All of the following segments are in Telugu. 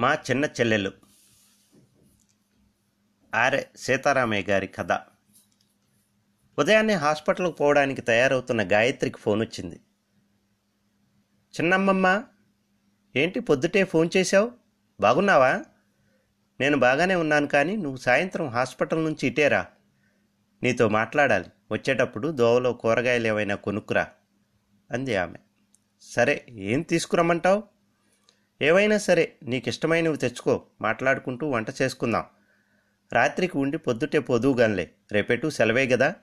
మా చిన్న చెల్లెలు. ఆర్ఏ సీతారామయ్య గారి కథ. ఉదయాన్నే హాస్పిటల్కి పోవడానికి తయారవుతున్న గాయత్రికి ఫోన్ వచ్చింది. చిన్నమ్మమ్మ ఏంటి పొద్దుటే ఫోన్ చేశావు? బాగున్నావా? నేను బాగానే ఉన్నాను కానీ నువ్వు సాయంత్రం హాస్పిటల్ నుంచి ఇటేరా నీతో మాట్లాడాలి. వచ్చేటప్పుడు దోవలో కూరగాయలు ఏవైనా కొనుక్కురా అంది ఆమె. సరే ఏం తీసుకురమ్మంటావు? ఏవైనా సరే నీకు ఇష్టమైనవి తెచ్చుకో మాట్లాడుకుంటూ వంట చేసుకుందాం. రాత్రికి ఉండి పొద్దుటే పొదువుగానిలే రేపెటు సెలవే కదా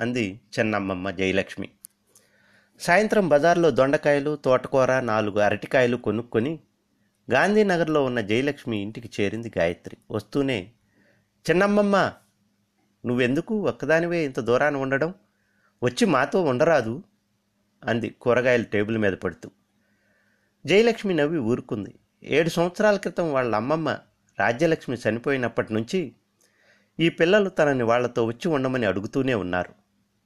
అంది చెన్నమ్మమ్మ జయలక్ష్మి. సాయంత్రం బజార్లో దొండకాయలు తోటకూర నాలుగు అరటికాయలు కొనుక్కొని గాంధీనగర్లో ఉన్న జయలక్ష్మి ఇంటికి చేరింది గాయత్రి. వస్తూనే చిన్నమ్మమ్మ నువ్వెందుకు ఒక్కదానివే ఇంత దూరాన ఉండడం? వచ్చి మాతో ఉండరాదు అంది కూరగాయలు టేబుల్ మీద పడుతూ. జయలక్ష్మి నవ్వి ఊరుకుంది. ఏడు సంవత్సరాల క్రితం వాళ్ళ అమ్మమ్మ రాజ్యలక్ష్మి చనిపోయినప్పటి నుంచి ఈ పిల్లలు తనని వాళ్ళతో వచ్చి ఉండమని అడుగుతూనే ఉన్నారు.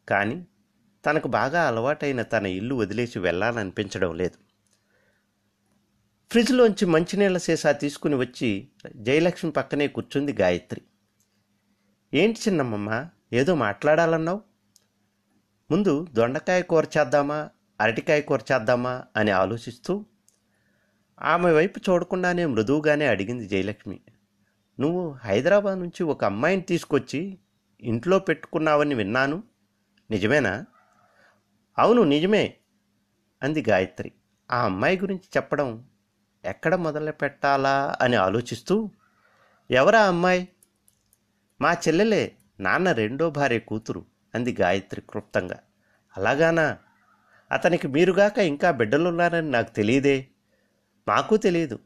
కానీ తనకు బాగా అలవాటైన తన ఇల్లు వదిలేసి వెళ్ళాలనిపించడం లేదు. ఫ్రిడ్జ్లోంచి మంచినీళ్ళ సీసా తీసుకుని వచ్చి జయలక్ష్మి పక్కనే కూర్చుంది గాయత్రి. ఏంటి చిన్నమ్మమ్మ ఏదో మాట్లాడాలన్నావు? ముందు దొండకాయ కూర చేద్దామా అరటికాయ కూర చేద్దామా? అని ఆలోచిస్తూ ఆమె వైపు చూడకుండానే మృదువుగానే అడిగింది జయలక్ష్మి. నువ్వు హైదరాబాద్ నుంచి ఒక అమ్మాయిని తీసుకొచ్చి ఇంట్లో పెట్టుకున్నావని విన్నాను. నిజమేనా? అవును నిజమే అంది గాయత్రి. ఆ అమ్మాయి గురించి చెప్పడం ఎక్కడ మొదలు పెట్టాలా అని ఆలోచిస్తూ ఎవరా అమ్మాయి? మా చెల్లెలే నాన్న రెండో భార్య కూతురు అంది గాయత్రి క్లుప్తంగా. అలాగానా? అతనికి మీరుగాక ఇంకా బిడ్డలున్నారని నాకు తెలియదే. మాకు తెలియదు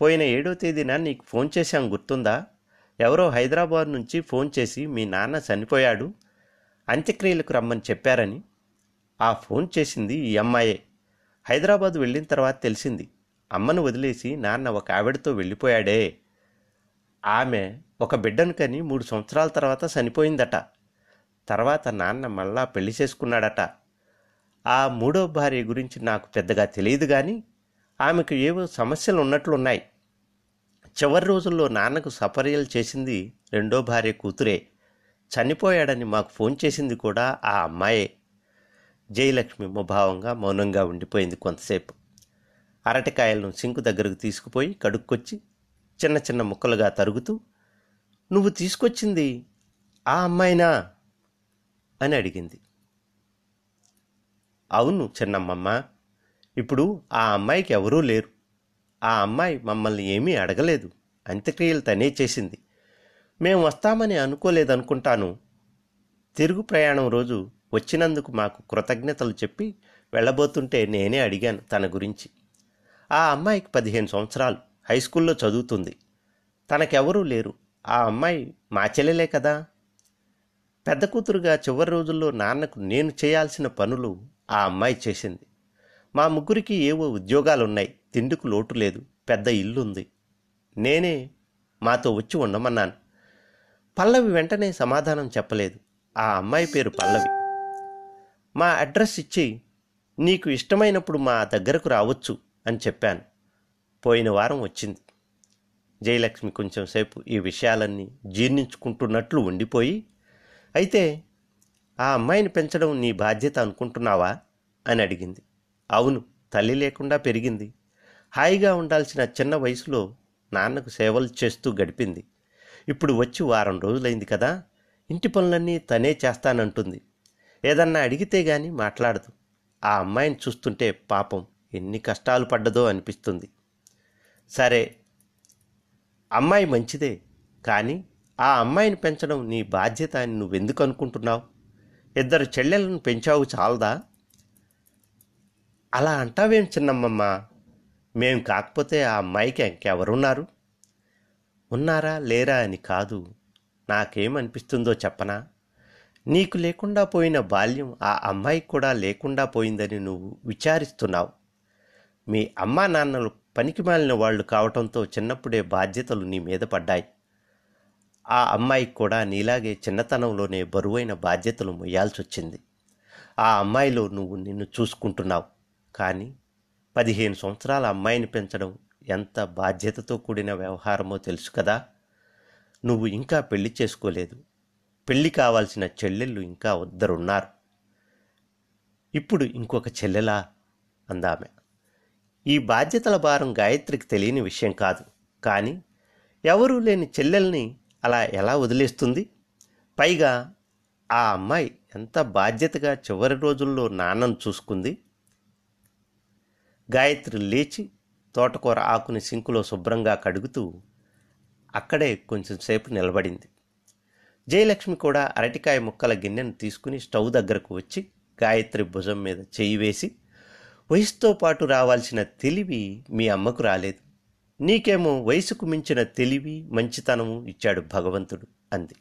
పోయిన ఏడో తేదీన నీకు ఫోన్ చేశాం గుర్తుందా? ఎవరో హైదరాబాద్ నుంచి ఫోన్ చేసి మీ నాన్న చనిపోయాడు అంత్యక్రియలకు రమ్మని చెప్పారని. ఆ ఫోన్ చేసింది ఈ అమ్మాయే. హైదరాబాద్ వెళ్ళిన తర్వాత తెలిసింది అమ్మను వదిలేసి నాన్న ఒక ఆవిడతో వెళ్ళిపోయాడే. ఆమె ఒక బిడ్డను కని మూడు సంవత్సరాల తర్వాత చనిపోయిందట. తర్వాత నాన్న మళ్ళా పెళ్ళి చేసుకున్నాడట. ఆ మూడో భార్య గురించి నాకు పెద్దగా తెలియదు కానీ ఆమెకు ఏవో సమస్యలు ఉన్నట్లున్నాయి. చివరి రోజుల్లో నాన్నకు సపర్యలు చేసింది రెండో భార్య కూతురే. చనిపోయాడని మాకు ఫోన్ చేసింది కూడా ఆ అమ్మాయే. జయలక్ష్మి ముభావంగా మౌనంగా ఉండిపోయింది కొంతసేపు. అరటికాయలను సింకు దగ్గరకు తీసుకుపోయి కడుక్కొచ్చి చిన్న చిన్న ముక్కలుగా తరుగుతూ నువ్వు తీసుకొచ్చింది ఆ అమ్మాయినా? అని అడిగింది. అవును చిన్నమ్మమ్మ. ఇప్పుడు ఆ అమ్మాయికి ఎవరూ లేరు. ఆ అమ్మాయి మమ్మల్ని ఏమీ అడగలేదు. అంత్యక్రియలు తనే చేసింది. మేము వస్తామని అనుకోలేదనుకుంటాను. తిరుగు ప్రయాణం రోజు వచ్చినందుకు మాకు కృతజ్ఞతలు చెప్పి వెళ్ళబోతుంటే నేనే అడిగాను తన గురించి. ఆ అమ్మాయికి పదిహేను సంవత్సరాలు. హై స్కూల్లో చదువుతుంది. తనకెవరూ లేరు. ఆ అమ్మాయి మా చెల్లెలే కదా. పెద్ద కూతురుగా చివరి రోజుల్లో నాన్నకు నేను చేయాల్సిన పనులు ఆ అమ్మాయి చేసింది. మా ముగ్గురికి ఏవో ఉద్యోగాలున్నాయి. తిండికి లోటు లేదు. పెద్ద ఇల్లుంది. నేనే మాతో వచ్చి ఉండమన్నాను. పల్లవి వెంటనే సమాధానం చెప్పలేదు. ఆ అమ్మాయి పేరు పల్లవి. మా అడ్రస్ ఇచ్చి నీకు ఇష్టమైనప్పుడు మా దగ్గరకు రావచ్చు అని చెప్పాను. పోయిన వారం వచ్చింది. జయలక్ష్మి కొంచెం సేపు ఈ విషయాలన్నీ జీర్ణించుకుంటున్నట్లు ఉండిపోయి అయితే ఆ అమ్మాయిని పెంచడం నీ బాధ్యత అనుకుంటున్నావా? అని అడిగింది. అవును తల్లి లేకుండా పెరిగింది. హాయిగా ఉండాల్సిన చిన్న వయసులో నాన్నకు సేవలు చేస్తూ గడిపింది. ఇప్పుడు వచ్చి వారం రోజులైంది కదా ఇంటి పనులన్నీ తనే చేస్తానంటుంది. ఏదన్నా అడిగితే గాని మాట్లాడదు. ఆ అమ్మాయిని చూస్తుంటే పాపం ఎన్ని కష్టాలు పడ్డదో అనిపిస్తుంది. సరే అమ్మాయి మంచిదే కానీ ఆ అమ్మాయిని పెంచడం నీ బాధ్యత అని నువ్వెందుకు అనుకుంటున్నావు? ఇద్దరు చెల్లెలను పెంచావు చాలదా? అలా అంటావేం చిన్నమ్మమ్మ? మేం కాకపోతే ఆ అమ్మాయికి ఇంకెవరున్నారు? ఉన్నారా లేరా అని కాదు. నాకేమనిపిస్తుందో చెప్పనా? నీకు లేకుండా పోయిన బాల్యం ఆ అమ్మాయికి కూడా లేకుండా పోయిందని నువ్వు విచారిస్తున్నావు. మీ అమ్మా నాన్నలు పనికి మాలిన వాళ్ళు కావటంతో చిన్నప్పుడే బాధ్యతలు నీ మీద పడ్డాయి. ఆ అమ్మాయికి కూడా నీలాగే చిన్నతనంలోనే బరువైన బాధ్యతలు మొయ్యాల్సి వచ్చింది ఆ అమ్మాయిలో నువ్వు నిన్ను చూసుకుంటున్నావు. కానీ పదిహేను సంవత్సరాల అమ్మాయిని పెంచడం ఎంత బాధ్యతతో కూడిన వ్యవహారమో తెలుసు కదా. నువ్వు ఇంకా పెళ్ళి చేసుకోలేదు. పెళ్ళి కావాల్సిన చెల్లెళ్ళు ఇంకా ఇద్దరున్నారు. ఇప్పుడు ఇంకొక చెల్లెలా? అందామె. ఈ బాధ్యతల భారం గాయత్రికి తెలియని విషయం కాదు. కానీ ఎవరూ లేని చెల్లెల్ని అలా ఎలా వదిలేస్తుంది? పైగా ఆ అమ్మాయి ఎంత బాధ్యతగా చివరి రోజుల్లో నాన్నను చూసుకుంది? గాయత్రి లేచి తోటకూర ఆకుని సింకులో శుభ్రంగా కడుగుతూ అక్కడే కొంచెం సేపు నిలబడింది. జయలక్ష్మి కూడా అరటికాయ ముక్కల గిన్నెను తీసుకుని స్టవ్ దగ్గరకు వచ్చి గాయత్రి భుజం మీద చేయి వేసి వయసుతో పాటు రావాల్సిన తెలివి మీ అమ్మకు రాలేదు. నీకేమో వయసుకు మించిన తెలివి మంచితనము ఇచ్చాడు భగవంతుడు అంది.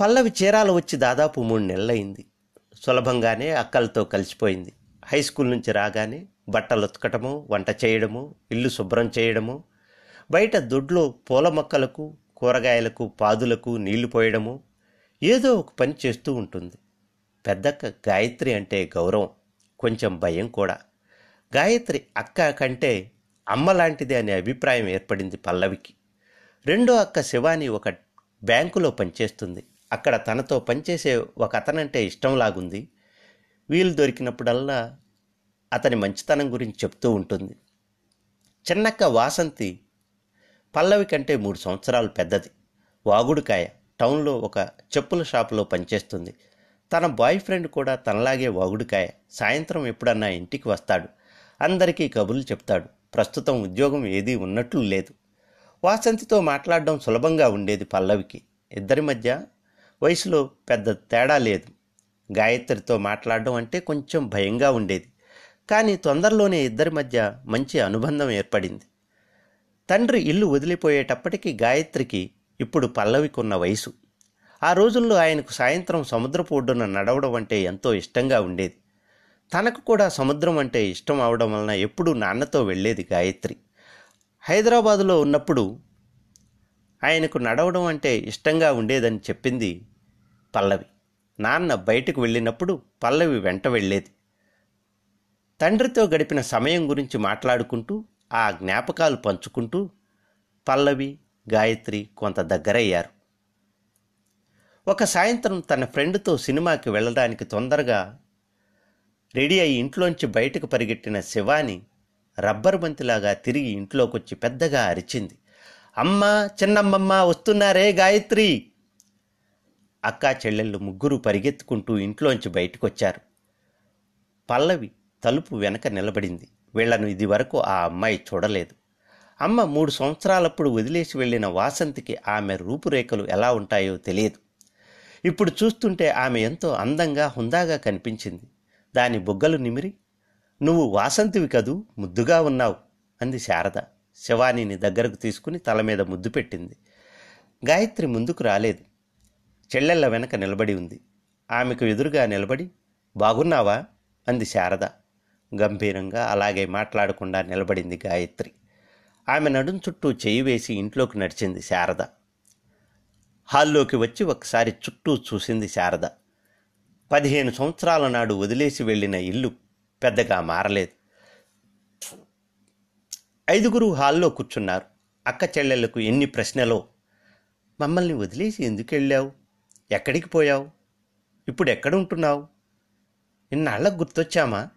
పల్లవి చీరాలు వచ్చి దాదాపు మూడు నెలలైంది సులభంగానే అక్కలతో కలిసిపోయింది. హై స్కూల్ నుంచి రాగానే బట్టలు ఉతకటము వంట చేయడము ఇల్లు శుభ్రం చేయడము బయట దొడ్లో పూల మొక్కలకు కూరగాయలకు పాదులకు నీళ్ళు పోయడము ఏదో ఒక పని చేస్తూ ఉంటుంది. పెద్దక్క గాయత్రి అంటే గౌరవం కొంచెం భయం కూడా. గాయత్రి అక్క కంటే అమ్మ లాంటిది అనే అభిప్రాయం ఏర్పడింది పల్లవికి. రెండో అక్క శివాని ఒక బ్యాంకులో పనిచేస్తుంది. అక్కడ తనతో పనిచేసే ఒక అతనంటే ఇష్టంలాగుంది. వీలు దొరికినప్పుడల్లా అతని మంచితనం గురించి చెప్తూ ఉంటుంది. చిన్నక్క వాసంతి పల్లవి కంటే మూడు సంవత్సరాలు పెద్దది. వాగుడుకాయ టౌన్లో ఒక చెప్పుల షాపులో పనిచేస్తుంది. తన బాయ్ ఫ్రెండ్ కూడా తనలాగే వాగుడుకాయ సాయంత్రం ఎప్పుడన్నా ఇంటికి వస్తాడు. అందరికీ కబుర్లు చెప్తాడు. ప్రస్తుతం ఉద్యోగం ఏదీ ఉన్నట్లు లేదు. వాసంతితో మాట్లాడడం సులభంగా ఉండేది పల్లవికి. ఇద్దరి మధ్య వయసులో పెద్ద తేడా లేదు. గాయత్రితో మాట్లాడడం అంటే కొంచెం భయంగా ఉండేది. కానీ తొందరలోనే ఇద్దరి మధ్య మంచి అనుబంధం ఏర్పడింది. తండ్రి ఇల్లు వదిలిపోయేటప్పటికి గాయత్రికి ఇప్పుడు పల్లవికున్న వయసు. ఆ రోజుల్లో ఆయనకు సాయంత్రం సముద్రపు ఒడ్డున నడవడం అంటే ఎంతో ఇష్టంగా ఉండేది. తనకు కూడా సముద్రం అంటే ఇష్టం అవడం వలన ఎప్పుడూ నాన్నతో వెళ్ళేది గాయత్రి. హైదరాబాదులో ఉన్నప్పుడు ఆయనకు నడవడం అంటే ఇష్టంగా ఉండేదని చెప్పింది పల్లవి. నాన్న బయటకు వెళ్ళినప్పుడు పల్లవి వెంట వెళ్ళేది. తండ్రితో గడిపిన సమయం గురించి మాట్లాడుకుంటూ ఆ జ్ఞాపకాలు పంచుకుంటూ పల్లవి గాయత్రి కొంత దగ్గరయ్యారు. ఒక సాయంత్రం తన ఫ్రెండ్తో సినిమాకి వెళ్ళడానికి తొందరగా రెడీ అయి ఇంట్లోంచి బయటకు పరిగెట్టిన శివాని రబ్బర్ బంతిలాగా తిరిగి ఇంట్లోకొచ్చి పెద్దగా అరిచింది. అమ్మా చిన్నమ్మమ్మ వస్తున్నారే గాయత్రి! అక్కా చెల్లెళ్ళు ముగ్గురు పరిగెత్తుకుంటూ ఇంట్లోంచి బయటకొచ్చారు. పల్లవి తలుపు వెనక నిలబడింది. వీళ్ళను ఇదివరకు ఆ అమ్మాయి చూడలేదు. అమ్మ మూడు సంవత్సరాలప్పుడు వదిలేసి వెళ్ళిన వాసంతికి ఆమె రూపురేఖలు ఎలా ఉంటాయో తెలియదు. ఇప్పుడు చూస్తుంటే ఆమె ఎంతో అందంగా హుందాగా కనిపించింది. దాని బుగ్గలు నిమిరి నువ్వు వాసంతివి కదూ ముద్దుగా ఉన్నావు అంది శారద. శివానీని దగ్గరకు తీసుకుని తల మీద ముద్దు పెట్టింది. గాయత్రి ముందుకు రాలేదు. చెల్లెళ్ళ వెనక నిలబడి ఉంది. ఆమెకు ఎదురుగా నిలబడి బాగున్నావా? అంది శారద. గంభీరంగా అలాగే మాట్లాడకుండా నిలబడింది గాయత్రి. ఆమె నడుం చుట్టూ చేయి వేసి ఇంట్లోకి నడిచింది శారద. హాల్లోకి వచ్చి ఒకసారి చుట్టూ చూసింది శారద. పదిహేను సంవత్సరాల నాడు వదిలేసి వెళ్ళిన ఇల్లు పెద్దగా మారలేదు. ఐదుగురు హాల్లో కూర్చున్నారు. అక్క చెల్లెళ్ళకు ఎన్ని ప్రశ్నలో మమ్మల్ని వదిలేసి ఎందుకు వెళ్ళావు? ఎక్కడికి పోయావు? ఇప్పుడు ఎక్కడ ఉంటున్నావు ఇన్నాళ్ళకు గుర్తొచ్చామా?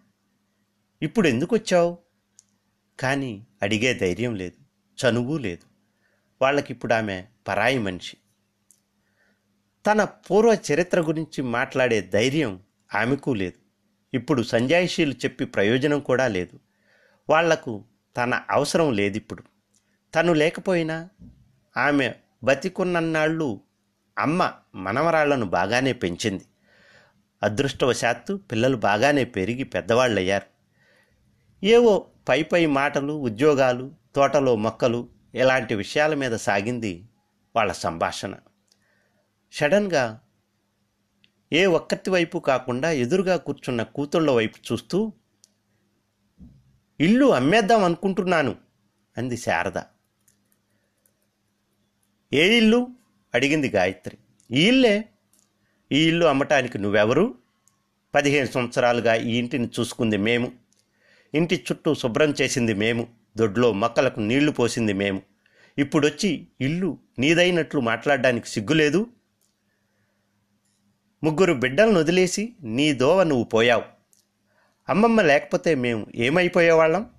ఇప్పుడు ఎందుకు వచ్చావు కానీ అడిగే ధైర్యం లేదు చనువు లేదు. వాళ్ళకిప్పుడు ఆమె పరాయి మనిషి. తన పూర్వ చరిత్ర గురించి మాట్లాడే ధైర్యం ఆమెకు లేదు. ఇప్పుడు సంజాయిషీలు చెప్పి ప్రయోజనం కూడా లేదు. వాళ్ళకు తన అవసరం లేదు ఇప్పుడు తను లేకపోయినా ఆమె బతికున్నన్నాళ్ళు అమ్మ మనవరాళ్ళను బాగానే పెంచింది. అదృష్టవశాత్తు పిల్లలు బాగానే పెరిగి పెద్దవాళ్ళయ్యారు. ఏవో పై పై మాటలు ఉద్యోగాలు తోటలో మొక్కలు ఇలాంటి విషయాల మీద సాగింది వాళ్ళ సంభాషణ. సడన్గా ఏ ఒక్కటి వైపు కాకుండా ఎదురుగా కూర్చున్న కూతుళ్ళ వైపు చూస్తూ ఇల్లు అమ్మేద్దాం అనుకుంటున్నాను అంది శారద. ఏ ఇల్లు? అడిగింది గాయత్రి. ఈ ఇల్లే ఈ ఇల్లు అమ్మటానికి నువ్వెవరు? పదిహేను సంవత్సరాలుగా ఈ ఇంటిని చూసుకుంది మేము. ఇంటి చుట్టూ శుభ్రం చేసింది మేము. దొడ్లో మొక్కలకు నీళ్ళు పోసింది మేము. ఇప్పుడొచ్చి ఇల్లు నీదైనట్లు మాట్లాడడానికి సిగ్గులేదు? ముగ్గురు బిడ్డలను వదిలేసి నీ దోవ నువ్వు పోయావు. అమ్మమ్మ లేకపోతే మేము ఏమైపోయేవాళ్ళం?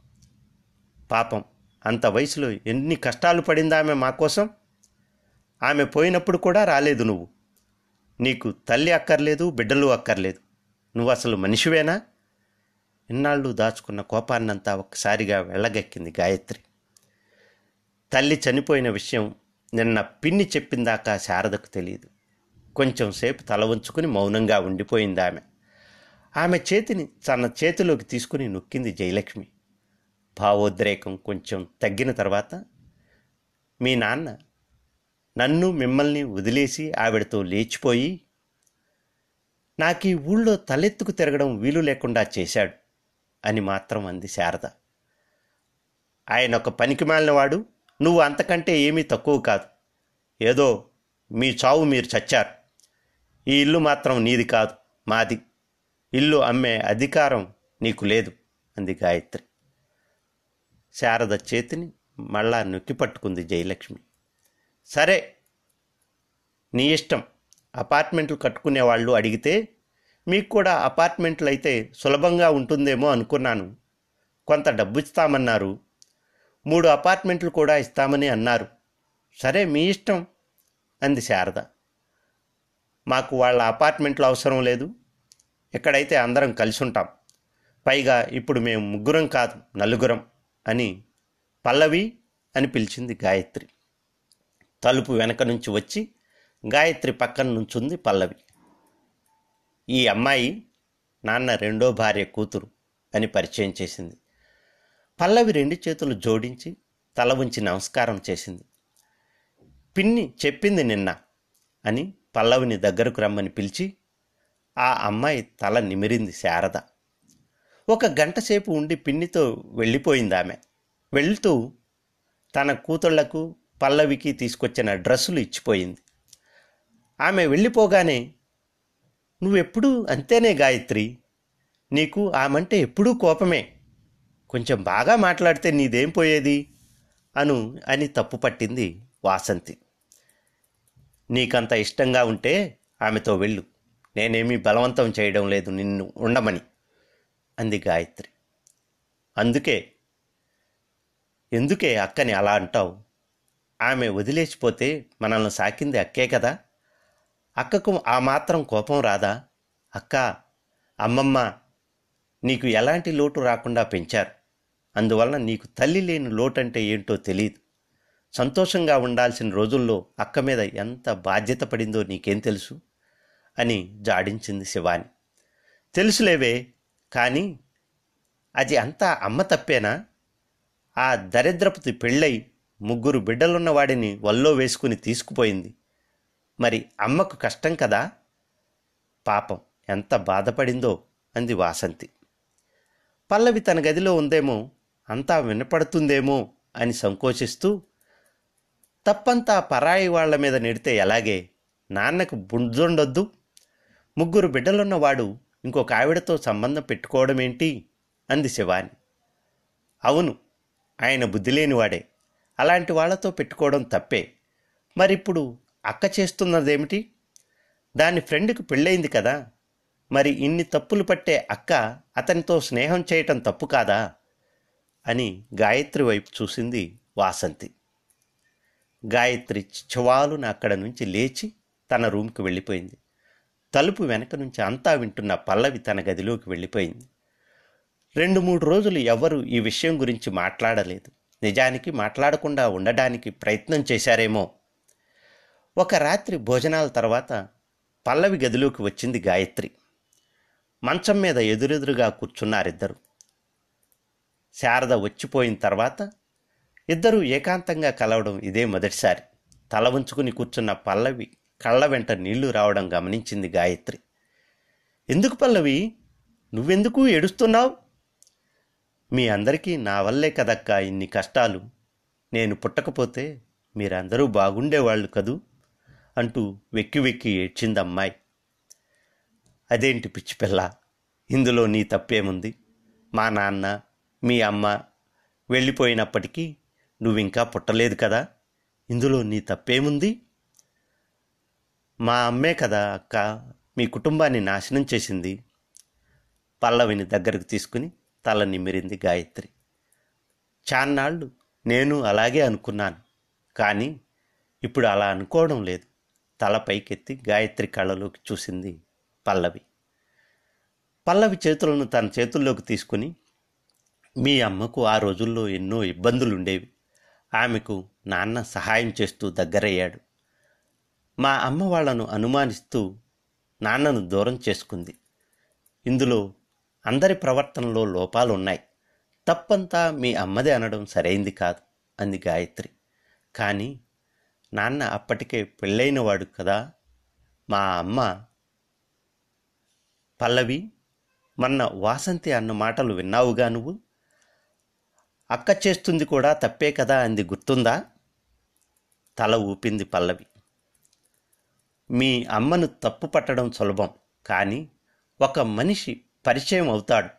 పాపం అంత వయసులో ఎన్ని కష్టాలు పడిందామె మాకోసం మా కోసం? ఆమె పోయినప్పుడు కూడా రాలేదు నువ్వు. నీకు తల్లి అక్కర్లేదు బిడ్డలు అక్కర్లేదు. నువ్వు అసలు మనిషివేనా? ఇన్నాళ్ళు దాచుకున్న కోపాన్నంతా ఒక్కసారిగా వెళ్ళగక్కింది గాయత్రి. తల్లి చనిపోయిన విషయం నిన్న పిన్ని చెప్పిందాకా శారదకు తెలియదు. కొంచెం సేపు తల వంచుకుని మౌనంగా ఉండిపోయింది ఆమె. ఆమె చేతిని తన చేతిలోకి తీసుకుని నొక్కింది జయలక్ష్మి. భావోద్రేకం కొంచెం తగ్గిన తర్వాత మీ నాన్న నన్ను మిమ్మల్ని వదిలేసి ఆవిడతో లేచిపోయి నాకు ఈ ఊళ్ళో తలెత్తుకు తిరగడం వీలు లేకుండా చేశాడు అని మాత్రం అంది శారద. ఆయన ఒక పనికి మాలినవాడు నువ్వు అంతకంటే ఏమీ తక్కువ కాదు. ఏదో మీ చావు మీరు చచ్చారు. ఈ ఇల్లు మాత్రం నీది కాదు మాది. ఇల్లు అమ్మే అధికారం నీకు లేదు అంది గాయత్రి. శారద చేతిని మళ్ళా నొక్కి పట్టుకుంది జయలక్ష్మి. సరే నీ ఇష్టం. అపార్ట్మెంట్లు కట్టుకునే వాళ్ళు అడిగితే మీకు కూడా అపార్ట్మెంట్లు అయితే సులభంగా ఉంటుందేమో అనుకున్నాను. కొంత డబ్బు ఇస్తామన్నారు మూడు అపార్ట్మెంట్లు కూడా ఇస్తామని అన్నారు. సరే మీ ఇష్టం అంది శారద. మాకు వాళ్ళ అపార్ట్మెంట్లు అవసరం లేదు. ఎక్కడైతే అందరం కలిసి ఉంటాం పైగా ఇప్పుడు మేము ముగ్గురం కాదు నలుగురం అని పల్లవి అని పిలిచింది గాయత్రి. తలుపు వెనక నుంచి వచ్చి గాయత్రి పక్కన నుంచుంది పల్లవి. ఈ అమ్మాయి నాన్న రెండో భార్య కూతురు అని పరిచయం చేసింది. పల్లవి రెండు చేతులు జోడించి తల ఉంచి నమస్కారం చేసింది. పిన్ని చెప్పింది నిన్న అని పల్లవిని దగ్గరకు రమ్మని పిలిచి ఆ అమ్మాయి తల నిమిరింది శారద. ఒక గంట సేపు ఉండి పిన్నితో వెళ్ళిపోయింది ఆమె వెళ్తూ తన కూతుళ్ళకు పల్లవికి తీసుకొచ్చిన డ్రెస్సులు ఇచ్చిపోయింది. ఆమె వెళ్ళిపోగానే నువ్వెప్పుడూ అంతేనే గాయత్రి? నీకు ఆమంటే ఎప్పుడూ కోపమే. కొంచెం బాగా మాట్లాడితే నీదేం పోయేది? అను అని తప్పు పట్టింది వాసంతి. నీకంత ఇష్టంగా ఉంటే ఆమెతో వెళ్ళు. నేనేమీ బలవంతం చేయడం లేదు నిన్ను ఉండమని అంది గాయత్రి. అందుకే ఎందుకే అక్కని అలా అంటావు? ఆమె వదిలేసిపోతే మనల్ని సాకింది అక్కే కదా? అక్కకు ఆ మాత్రం కోపం రాదా? అక్క అమ్మమ్మ నీకు ఎలాంటి లోటు రాకుండా పెంచారు. అందువలన నీకు తల్లి లేని లోటంటే ఏంటో తెలియదు సంతోషంగా ఉండాల్సిన రోజుల్లో అక్క మీద ఎంత బాధ్యత పడిందో నీకేం తెలుసు? అని జాడించింది శివాని. తెలుసులేవే కానీ అది అంతా అమ్మ తప్పేనా? ఆ దరిద్రపతి పెళ్ళై ముగ్గురు బిడ్డలున్న వాడిని వల్లో వేసుకుని తీసుకుపోయింది. మరి అమ్మకు కష్టం కదా? పాపం ఎంత బాధపడిందో అంది వాసంతి. పల్లవి తన గదిలో ఉందేమో అంతా వినపడుతుందేమో అని సంకోచిస్తూ తప్పంతా పరాయి వాళ్ళ మీద నెడితే ఎలాగే? నాన్నకు బుంజుండొద్దు ముగ్గురు బిడ్డలున్నవాడు ఇంకొక ఆవిడతో సంబంధం పెట్టుకోవడమేంటి? అంది శివాని. అవును ఆయన బుద్ధి లేనివాడే అలాంటి వాళ్ళతో పెట్టుకోవడం తప్పే. మరిప్పుడు అక్క చేస్తున్నదేమిటి? దాని ఫ్రెండ్కి పెళ్ళయింది కదా. మరి ఇన్ని తప్పులు పట్టే అక్క అతనితో స్నేహం చేయటం తప్పు కాదా? అని గాయత్రి వైపు చూసింది వాసంతి. గాయత్రి చివాలున అక్కడ నుంచి లేచి తన రూమ్కి వెళ్ళిపోయింది. తలుపు వెనక నుంచి అంతా వింటున్న పల్లవి తన గదిలోకి వెళ్ళిపోయింది. రెండు మూడు రోజులు ఎవరు ఈ విషయం గురించి మాట్లాడలేదు. నిజానికి మాట్లాడకుండా ఉండడానికి ప్రయత్నం చేశారేమో. ఒక రాత్రి భోజనాల తర్వాత పల్లవి గదిలోకి వచ్చింది గాయత్రి. మంచం మీద ఎదురెదురుగా కూర్చున్నారిద్దరు. శారద వచ్చిపోయిన తర్వాత ఇద్దరూ ఏకాంతంగా కలవడం ఇదే మొదటిసారి. తల ఉంచుకుని కూర్చున్న పల్లవి కళ్ళ వెంట నీళ్ళు రావడం గమనించింది గాయత్రి. ఎందుకు పల్లవి? నువ్వెందుకు ఏడుస్తున్నావు? మీ అందరికీ నా వల్లే కదక్కా ఇన్ని కష్టాలు. నేను పుట్టకపోతే మీరందరూ బాగుండేవాళ్ళు కదూ? అంటూ వెక్కి వెక్కి ఏడ్చిందమ్మాయి. అదేంటి పిచ్చి పిల్ల? ఇందులో నీ తప్పేముంది? మా నాన్న మీ అమ్మ వెళ్ళిపోయినప్పటికీ నువ్వింకా పుట్టలేదు కదా? ఇందులో నీ తప్పేముంది? మా అమ్మే కదా అక్క మీ కుటుంబాన్ని నాశనం చేసింది. పల్లవిని దగ్గరకు తీసుకుని తల నిమిరింది గాయత్రి. చాన్నాళ్ళు నేను అలాగే అనుకున్నాను కానీ ఇప్పుడు అలా అనుకోవడం లేదు. తల పైకెత్తి గాయత్రి కళ్ళలోకి చూసింది పల్లవి. పల్లవి చేతులను తన చేతుల్లోకి తీసుకుని మీ అమ్మకు ఆ రోజుల్లో ఎన్నో ఇబ్బందులు ఉండేవి ఆమెకు నాన్న సహాయం చేస్తూ దగ్గరయ్యాడు. మా అమ్మ వాళ్ళను అనుమానిస్తూ నాన్నను దూరం చేసుకుంది. ఇందులో అందరి ప్రవర్తనలో లోపాలు ఉన్నాయి తప్పంతా మీ అమ్మదే అనడం సరైంది కాదు అంది గాయత్రి. కానీ నాన్న అప్పటికే పెళ్ళైనవాడు కదా మా అమ్మ పల్లవి మొన్న వాసంతి అన్న మాటలు విన్నావుగా నువ్వు? అక్క చేస్తుంది కూడా తప్పే కదా అంది గుర్తుందా? తల ఊపింది పల్లవి. మీ అమ్మను తప్పు పట్టడం సులభం కానీ ఒక మనిషి పరిచయం అవుతాడు.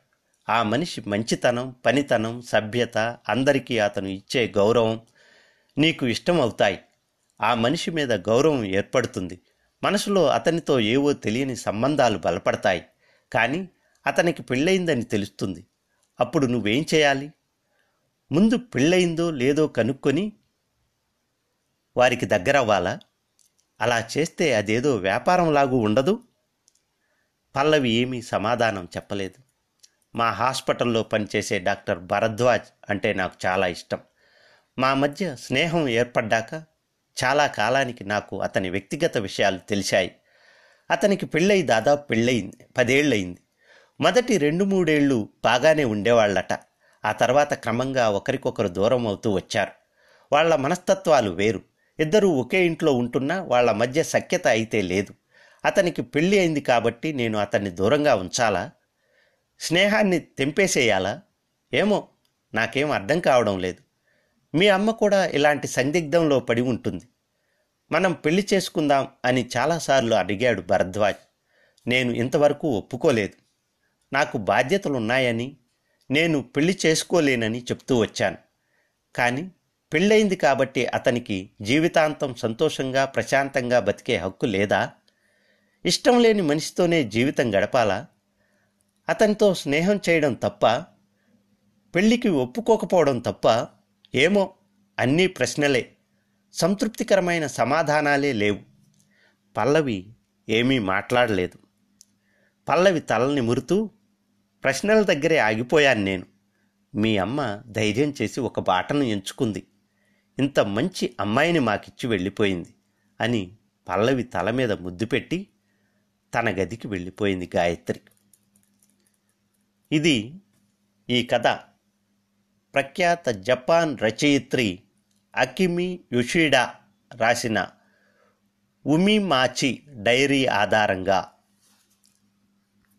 ఆ మనిషి మంచితనం పనితనం సభ్యత అందరికీ అతను ఇచ్చే గౌరవం నీకు ఇష్టం అవుతాయి ఆ మనిషి మీద గౌరవం ఏర్పడుతుంది. మనసులో అతనితో ఏవో తెలియని సంబంధాలు బలపడతాయి. కానీ అతనికి పెళ్ళయిందని తెలుస్తుంది. అప్పుడు నువ్వేం చేయాలి? ముందు పెళ్ళయిందో లేదో కనుక్కొని వారికి దగ్గరవ్వాలా? అలా చేస్తే అదేదో వ్యాపారంలాగూ ఉండదు? పల్లవి ఏమీ సమాధానం చెప్పలేదు. మా హాస్పిటల్లో పనిచేసే డాక్టర్ భరద్వాజ్ అంటే నాకు చాలా ఇష్టం. మా మధ్య స్నేహం ఏర్పడ్డాక చాలా కాలానికి నాకు అతని వ్యక్తిగత విషయాలు తెలిసాయి అతనికి పెళ్ళై దాదాపు పెళ్ళయింది పదేళ్ళయింది. మొదటి రెండు మూడేళ్ళు బాగానే ఉండేవాళ్ళట. ఆ తర్వాత క్రమంగా ఒకరికొకరు దూరం అవుతూ వచ్చారు. వాళ్ళ మనస్తత్వాలు వేరు. ఇద్దరూ ఒకే ఇంట్లో ఉంటున్నా వాళ్ళ మధ్య సఖ్యత అయితే లేదు. అతనికి పెళ్ళి అయింది కాబట్టి నేను అతన్ని దూరంగా ఉంచాలా? స్నేహాన్ని తెంపేసేయాలా? ఏమో నాకేం అర్థం కావడం లేదు. మీ అమ్మ కూడా ఇలాంటి సందిగ్ధంలో పడి ఉంటుంది. మనం పెళ్ళి చేసుకుందాం అని చాలాసార్లు అడిగాడు భరద్వాజ్. నేను ఇంతవరకు ఒప్పుకోలేదు. నాకు బాధ్యతలున్నాయని నేను పెళ్ళి చేసుకోలేనని చెప్తూ వచ్చాను. కానీ పెళ్ళయింది కాబట్టి అతనికి జీవితాంతం సంతోషంగా ప్రశాంతంగా బతికే హక్కు లేదా? ఇష్టం లేని మనిషితోనే జీవితం గడపాలా? అతనితో స్నేహం చేయడం తప్ప పెళ్ళికి ఒప్పుకోకపోవడం తప్ప ఏమో అన్నీ ప్రశ్నలే. సంతృప్తికరమైన సమాధానాలే లేవు. పల్లవి ఏమీ మాట్లాడలేదు. పల్లవి తలని మురుతూ ప్రశ్నల దగ్గరే ఆగిపోయాను నేను. మీ అమ్మ ధైర్యం చేసి ఒక బాటను ఎంచుకుంది. ఇంత మంచి అమ్మాయిని మాకిచ్చి వెళ్ళిపోయింది అని పల్లవి తల మీద ముద్దు పెట్టి తన గదికి వెళ్ళిపోయింది గాయత్రి. ఇది ఈ కథ. ప్రఖ్యాత జపాన్ రచయిత్రి అకిమి యుషిడా రాసిన ఉమిమాచి డైరీ ఆధారంగా